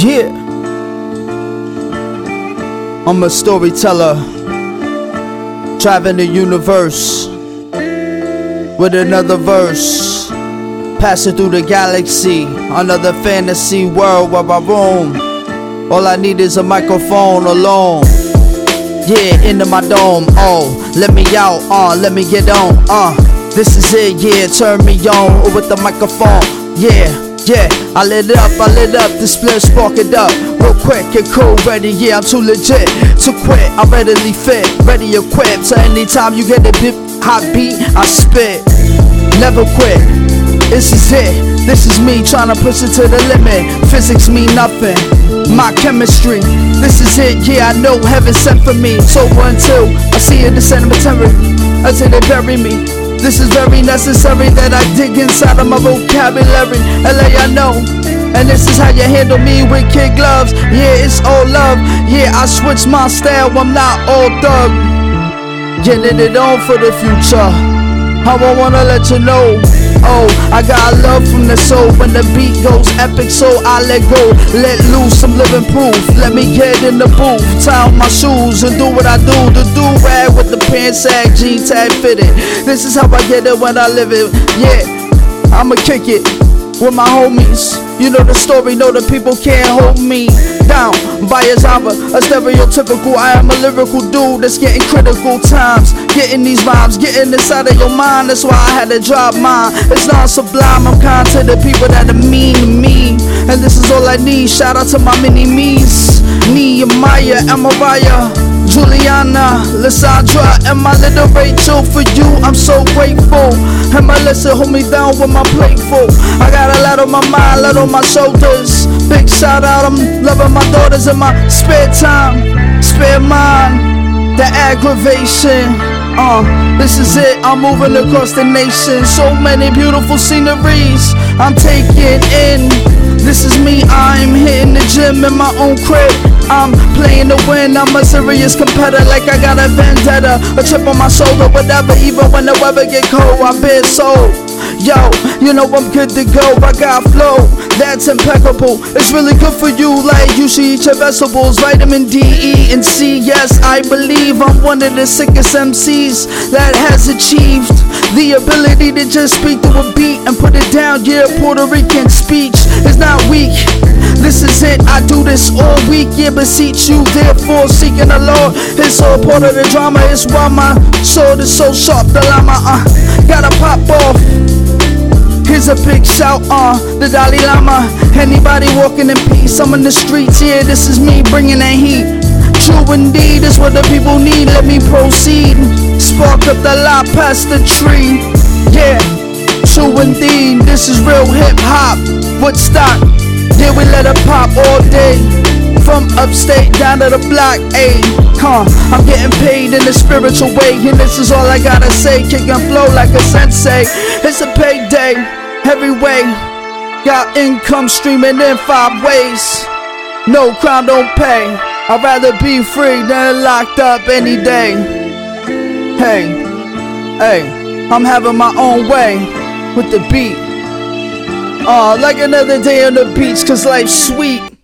Yeah. I'm a storyteller, driving the universe with another verse. Passing through the galaxy, another fantasy world where I roam. All I need is a microphone alone. Yeah, into my dome. Oh, let me out, uh, let me get on, uh. This is it, yeah, turn me on with the microphone. Yeah. Yeah, I lit up, I lit up, the split spark it up. Real quick and cool, ready, yeah, I'm too legit to quit. I'm readily fit, ready equipped. So anytime you get a bit hot beat, I spit. Never quit. This is it. This is me trying to push it to the limit. Physics mean nothing. My chemistry. This is it. Yeah, I know heaven sent for me. So until I see it, the cemetery, until they bury me. This is very necessary that I dig inside of my vocabulary. LA, I know. And this is how you handle me with kid gloves. Yeah, it's all love. Yeah, I switch my style. I'm not all thug. Getting it on for the future. How I wanna let you know. Oh, I got love from the soul when the beat goes epic, so I let go. Let loose some living proof. Let me get in the booth, tie on my shoes, and do what I do. The do rag with the pants sag, G tag fitted. This is how I get it when I live it. Yeah, I'ma kick it with my homies. You know the story, know the people can't hold me down by a genre, a stereotypical. I am a lyrical dude that's getting critical times, getting these vibes, getting inside of your mind. That's why I had to drop mine. It's not sublime, I'm kind to the people that are mean to me, and this is all I need. Shout out to my mini me's, Nehemiah, Amariah. Juliana, Lissandra, and my little Rachel. For you, I'm so grateful. And my listen, hold me down with my plate full. I got a lot on my mind, a lot on my shoulders. Big shout out, I'm loving my daughters in my spare time, spare mind. The aggravation. Uh, this is it, I'm moving across the nation. So many beautiful sceneries I'm taking in. This is me, I'm hitting the gym in my own crib. I'm playing to win, I'm a serious competitor like I got a vendetta. A chip on my shoulder, whatever, even when the weather get cold, I'm been so. Yo, you know I'm good to go, I got flow, that's impeccable. It's really good for you, like you should eat your vegetables. Vitamin D, E, and C. yes, I believe I'm one of the sickest MCs that has achieved the ability to just speak to a beat and put it down. Yeah, Puerto Rican speech is not weak. This is it, I do this all week. Yeah, beseech you, therefore seeking the Lord. It's all part of the drama. It's why my sword is so sharp. The llama, uh, gotta pop off. Here's a big shout, uh, the Dalai Lama. Anybody walking in peace, I'm in the streets, yeah, this is me bringing that heat. Indeed, is what the people need, let me proceed. Spark up the lot past the tree, yeah. True indeed, this is real hip hop. Woodstock, yeah, we let it pop all day. From upstate down to the block, ayy, huh? I'm getting paid in a spiritual way, and this is all I gotta say. Kick and flow like a sensei. It's a payday, every way. Got income streaming in five ways. No crime, don't pay. I'd rather be free than locked up any day. Hey, hey, I'm having my own way with the beat. Uh, like another day on the beach, cause life's sweet.